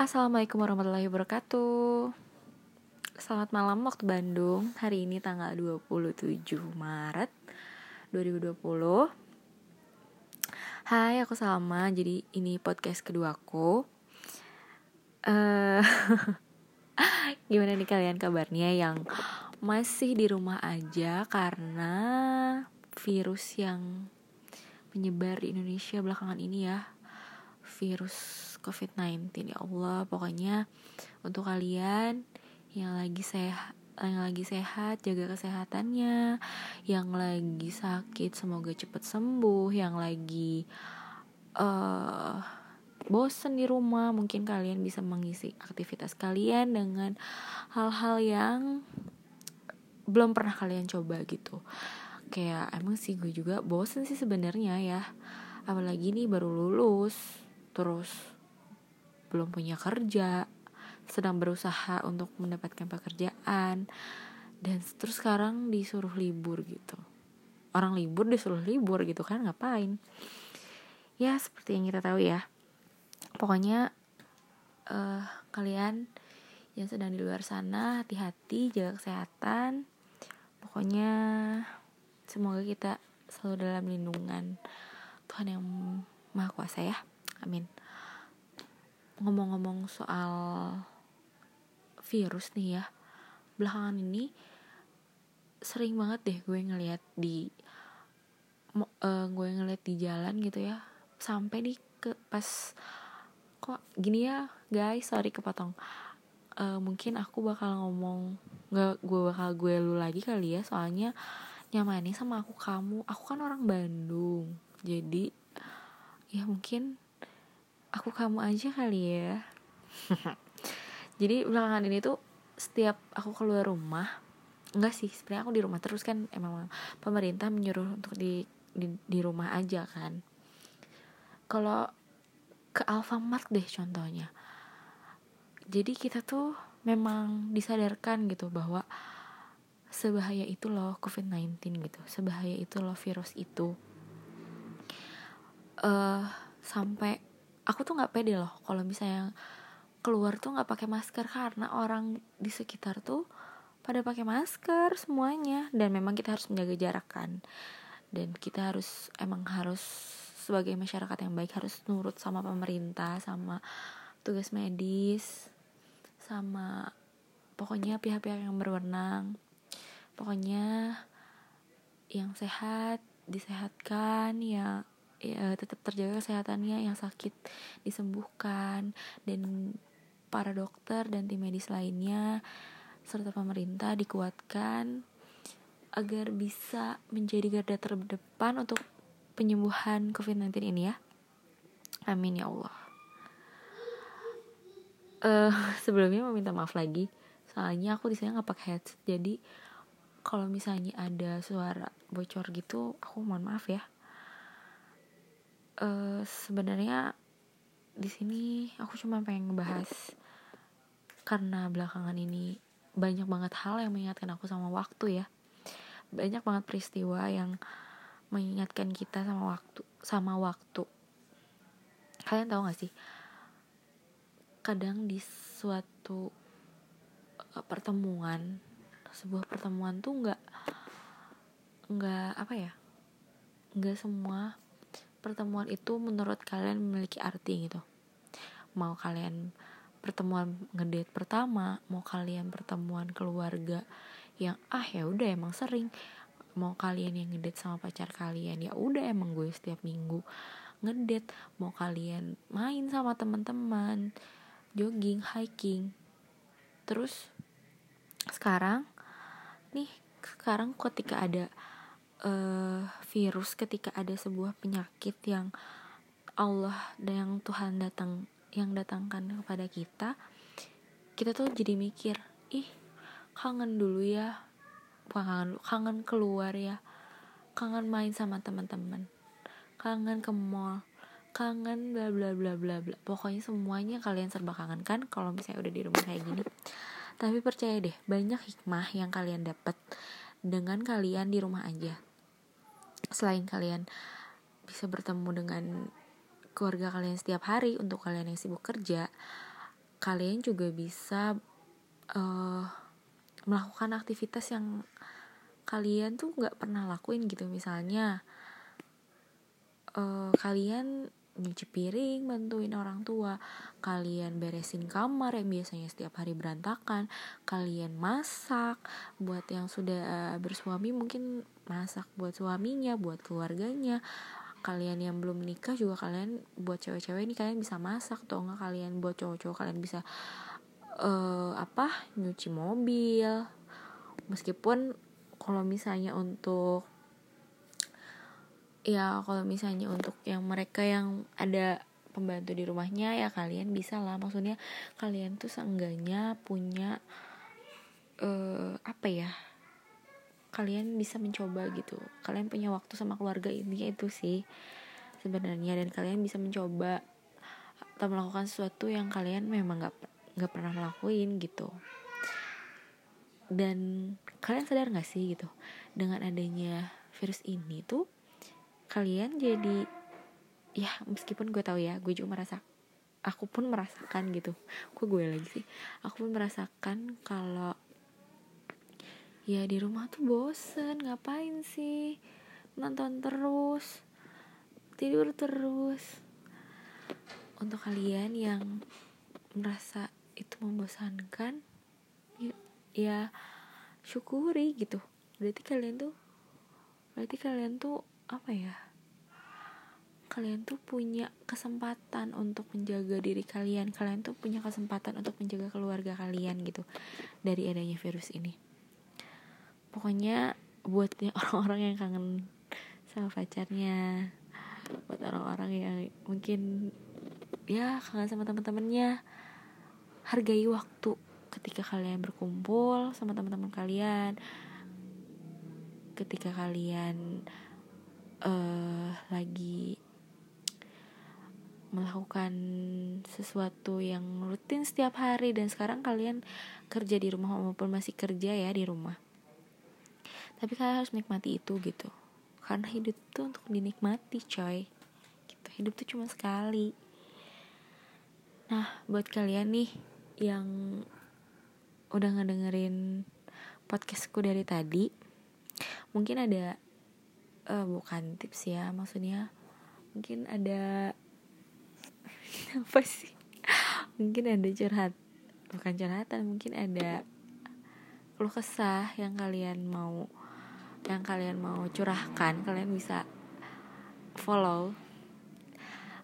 Assalamualaikum warahmatullahi wabarakatuh. Selamat malam waktu Bandung. Hari ini tanggal 27 Maret 2020 Hai aku Salma. Jadi ini podcast kedua aku uh, Gimana nih kalian kabarnya yang masih di rumah aja Karena virus yang menyebar di Indonesia belakangan ini ya? Virus COVID-19 ya Allah. Pokoknya untuk kalian yang lagi sehat yang lagi sehat jaga kesehatannya. Yang lagi sakit semoga cepat sembuh. Yang lagi uh, bosen di rumah mungkin kalian bisa mengisi aktivitas kalian dengan hal-hal yang belum pernah kalian coba gitu. Kayak emang sih gue juga bosen sih sebenarnya ya. Apalagi nih baru lulus terus belum punya kerja, sedang berusaha untuk mendapatkan pekerjaan, dan terus sekarang disuruh libur gitu. Orang libur disuruh libur gitu kan ngapain? Ya seperti yang kita tahu ya. Pokoknya uh, kalian yang sedang di luar sana hati-hati jaga kesehatan. Pokoknya semoga kita selalu dalam lindungan Tuhan yang Maha Kuasa ya. Amin ngomong-ngomong soal virus nih ya belakangan ini sering banget deh gue ngeliat di uh, gue ngeliat di jalan gitu ya sampai di ke pas kok gini ya guys sorry kepotong. Uh, mungkin aku bakal ngomong nggak gue bakal gue lu lagi kali ya soalnya nyamannya sama aku kamu. Aku kan orang Bandung jadi ya mungkin aku kamu aja kali ya. Jadi belakangan ini tuh setiap aku keluar rumah enggak sih sebenarnya aku di rumah terus kan emang pemerintah menyuruh untuk di di, di rumah aja kan. Kalau ke Alfamart deh contohnya. Jadi kita tuh memang disadarkan gitu bahwa sebahaya itu loh COVID-19 gitu sebahaya itu loh virus itu. Uh, sampai aku tuh nggak pede loh kalau misalnya keluar tuh nggak pakai masker karena orang di sekitar tuh pada pakai masker semuanya. Dan memang kita harus menjaga jarak kan. Dan kita harus emang harus sebagai masyarakat yang baik harus nurut sama pemerintah sama tugas medis sama pokoknya pihak-pihak yang berwenang. Pokoknya yang sehat disehatkan ya ya, tetap terjaga kesehatannya yang sakit disembuhkan dan para dokter dan tim medis lainnya serta pemerintah dikuatkan agar bisa menjadi garda terdepan untuk penyembuhan COVID-19 ini ya. Amin ya Allah. Uh, sebelumnya mau minta maaf lagi, soalnya aku di sini nggak pakai headset, jadi kalau misalnya ada suara bocor gitu, aku mohon maaf ya uh, sebenarnya di sini aku cuma pengen ngebahas karena belakangan ini banyak banget hal yang mengingatkan aku sama waktu ya. Banyak banget peristiwa yang mengingatkan kita sama waktu sama waktu. Kalian tahu gak sih? Kadang di suatu uh, pertemuan sebuah pertemuan tuh nggak nggak apa ya? Nggak semua pertemuan itu menurut kalian memiliki arti gitu? Mau kalian pertemuan ngedate pertama mau kalian pertemuan keluarga yang ah ya udah emang sering. Mau kalian yang ngedate sama pacar kalian ya udah emang gue setiap minggu ngedate. Mau kalian main sama teman-teman jogging hiking. Terus sekarang nih sekarang ketika ada uh, virus ketika ada sebuah penyakit yang Allah dan yang Tuhan datang yang datangkan kepada kita kita tuh jadi mikir ih kangen dulu ya. Bukan kangen kangen keluar ya. Kangen main sama teman-teman. Kangen ke mall. Kangen bla bla bla bla bla. Pokoknya semuanya kalian serba kangen kan kalau misalnya udah di rumah kayak gini. Tapi percaya deh banyak hikmah yang kalian dapat dengan kalian di rumah aja selain kalian bisa bertemu dengan keluarga kalian setiap hari untuk kalian yang sibuk kerja kalian juga bisa uh, melakukan aktivitas yang kalian tuh nggak pernah lakuin gitu. Misalnya uh, kalian nyuci piring bantuin orang tua. Kalian beresin kamar yang biasanya setiap hari berantakan. Kalian masak. Buat yang sudah bersuami mungkin masak buat suaminya buat keluarganya. Kalian yang belum menikah juga kalian buat cewek-cewek ini kalian bisa masak. Atau enggak kalian buat cowok-cowok kalian bisa uh, apa nyuci mobil. Meskipun kalau misalnya untuk ya kalau misalnya untuk yang mereka yang ada pembantu di rumahnya ya kalian bisa lah. Maksudnya kalian tuh seenggaknya punya uh, apa ya kalian bisa mencoba gitu. Kalian punya waktu sama keluarga ini itu sih sebenarnya. Dan kalian bisa mencoba atau melakukan sesuatu yang kalian memang nggak nggak pernah melakuin gitu. Dan kalian sadar nggak sih gitu dengan adanya virus ini tuh kalian jadi ya meskipun gue tahu ya gue juga merasa aku pun merasakan gitu. Kok gue lagi sih? Aku pun merasakan kalau ya di rumah tuh bosen ngapain sih? Nonton terus tidur terus. Untuk kalian yang merasa itu membosankan ya, ya syukuri gitu. Berarti kalian tuh berarti kalian tuh apa ya? Kalian tuh punya kesempatan untuk menjaga diri kalian. Kalian tuh punya kesempatan untuk menjaga keluarga kalian gitu dari adanya virus ini. Pokoknya buat orang-orang yang kangen sama pacarnya buat orang-orang yang mungkin ya kangen sama teman-temannya hargai waktu ketika kalian berkumpul sama teman-teman kalian. Ketika kalian uh, lagi melakukan sesuatu yang rutin setiap hari dan sekarang kalian kerja di rumah maupun masih kerja ya di rumah. Tapi kalian harus menikmati itu gitu. Karena hidup itu untuk dinikmati coy. Gitu. Hidup tuh cuma sekali. Nah buat kalian nih yang udah ngedengerin podcastku dari tadi mungkin ada uh, bukan tips ya maksudnya mungkin ada apa sih? Mungkin ada curhat bukan curhatan mungkin ada keluh kesah yang kalian mau yang kalian mau curahkan kalian bisa follow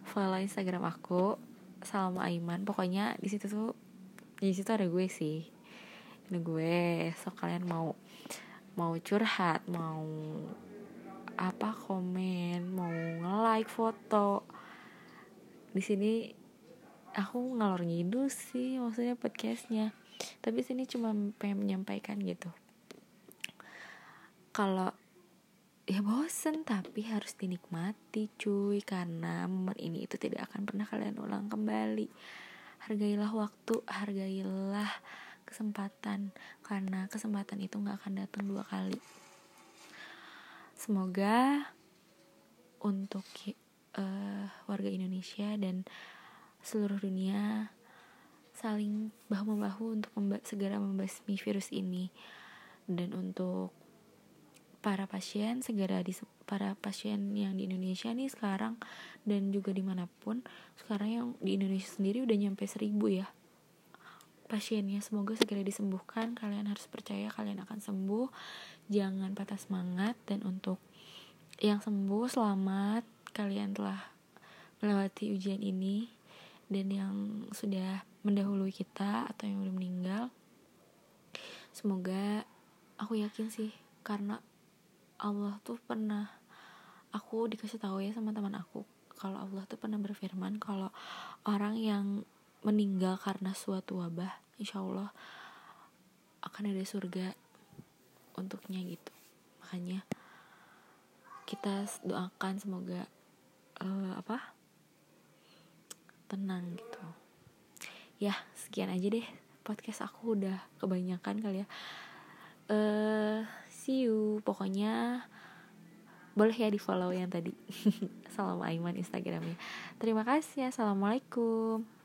follow instagram aku salam Aiman. Pokoknya di situ tuh di situ ada gue sih. Ada gue so kalian mau mau curhat mau apa komen mau nge-like foto. Di sini aku ngalor ngidul sih maksudnya podcastnya. Tapi sini cuma pengen menyampaikan gitu. Kalau ya bosen tapi harus dinikmati cuy. Karena momen ini itu tidak akan pernah kalian ulang kembali. Hargailah waktu hargailah kesempatan. Karena kesempatan itu nggak akan datang dua kali semoga untuk uh, warga Indonesia dan seluruh dunia saling bahu membahu untuk memba segera membasmi virus ini. Dan untuk para pasien segera di para pasien yang di Indonesia nih sekarang dan juga di mana pun sekarang yang di Indonesia sendiri udah nyampe seribu ya pasiennya semoga segera disembuhkan. Kalian harus percaya kalian akan sembuh. Jangan patah semangat. Dan untuk yang sembuh selamat. Kalian telah melewati ujian ini. Dan yang sudah mendahului kita atau yang udah meninggal semoga aku yakin sih karena Allah tuh pernah aku dikasih tahu ya sama teman aku. Kalau Allah tuh pernah berfirman kalau orang yang meninggal karena suatu wabah insya Allah akan ada surga untuknya gitu. Makanya kita doakan semoga uh, apa? Tenang gitu. Ya sekian aja deh podcast aku udah kebanyakan kali ya. Uh, see you. Pokoknya boleh ya di follow yang tadi. Salam Aiman Instagramnya. Terima kasih Assalamualaikum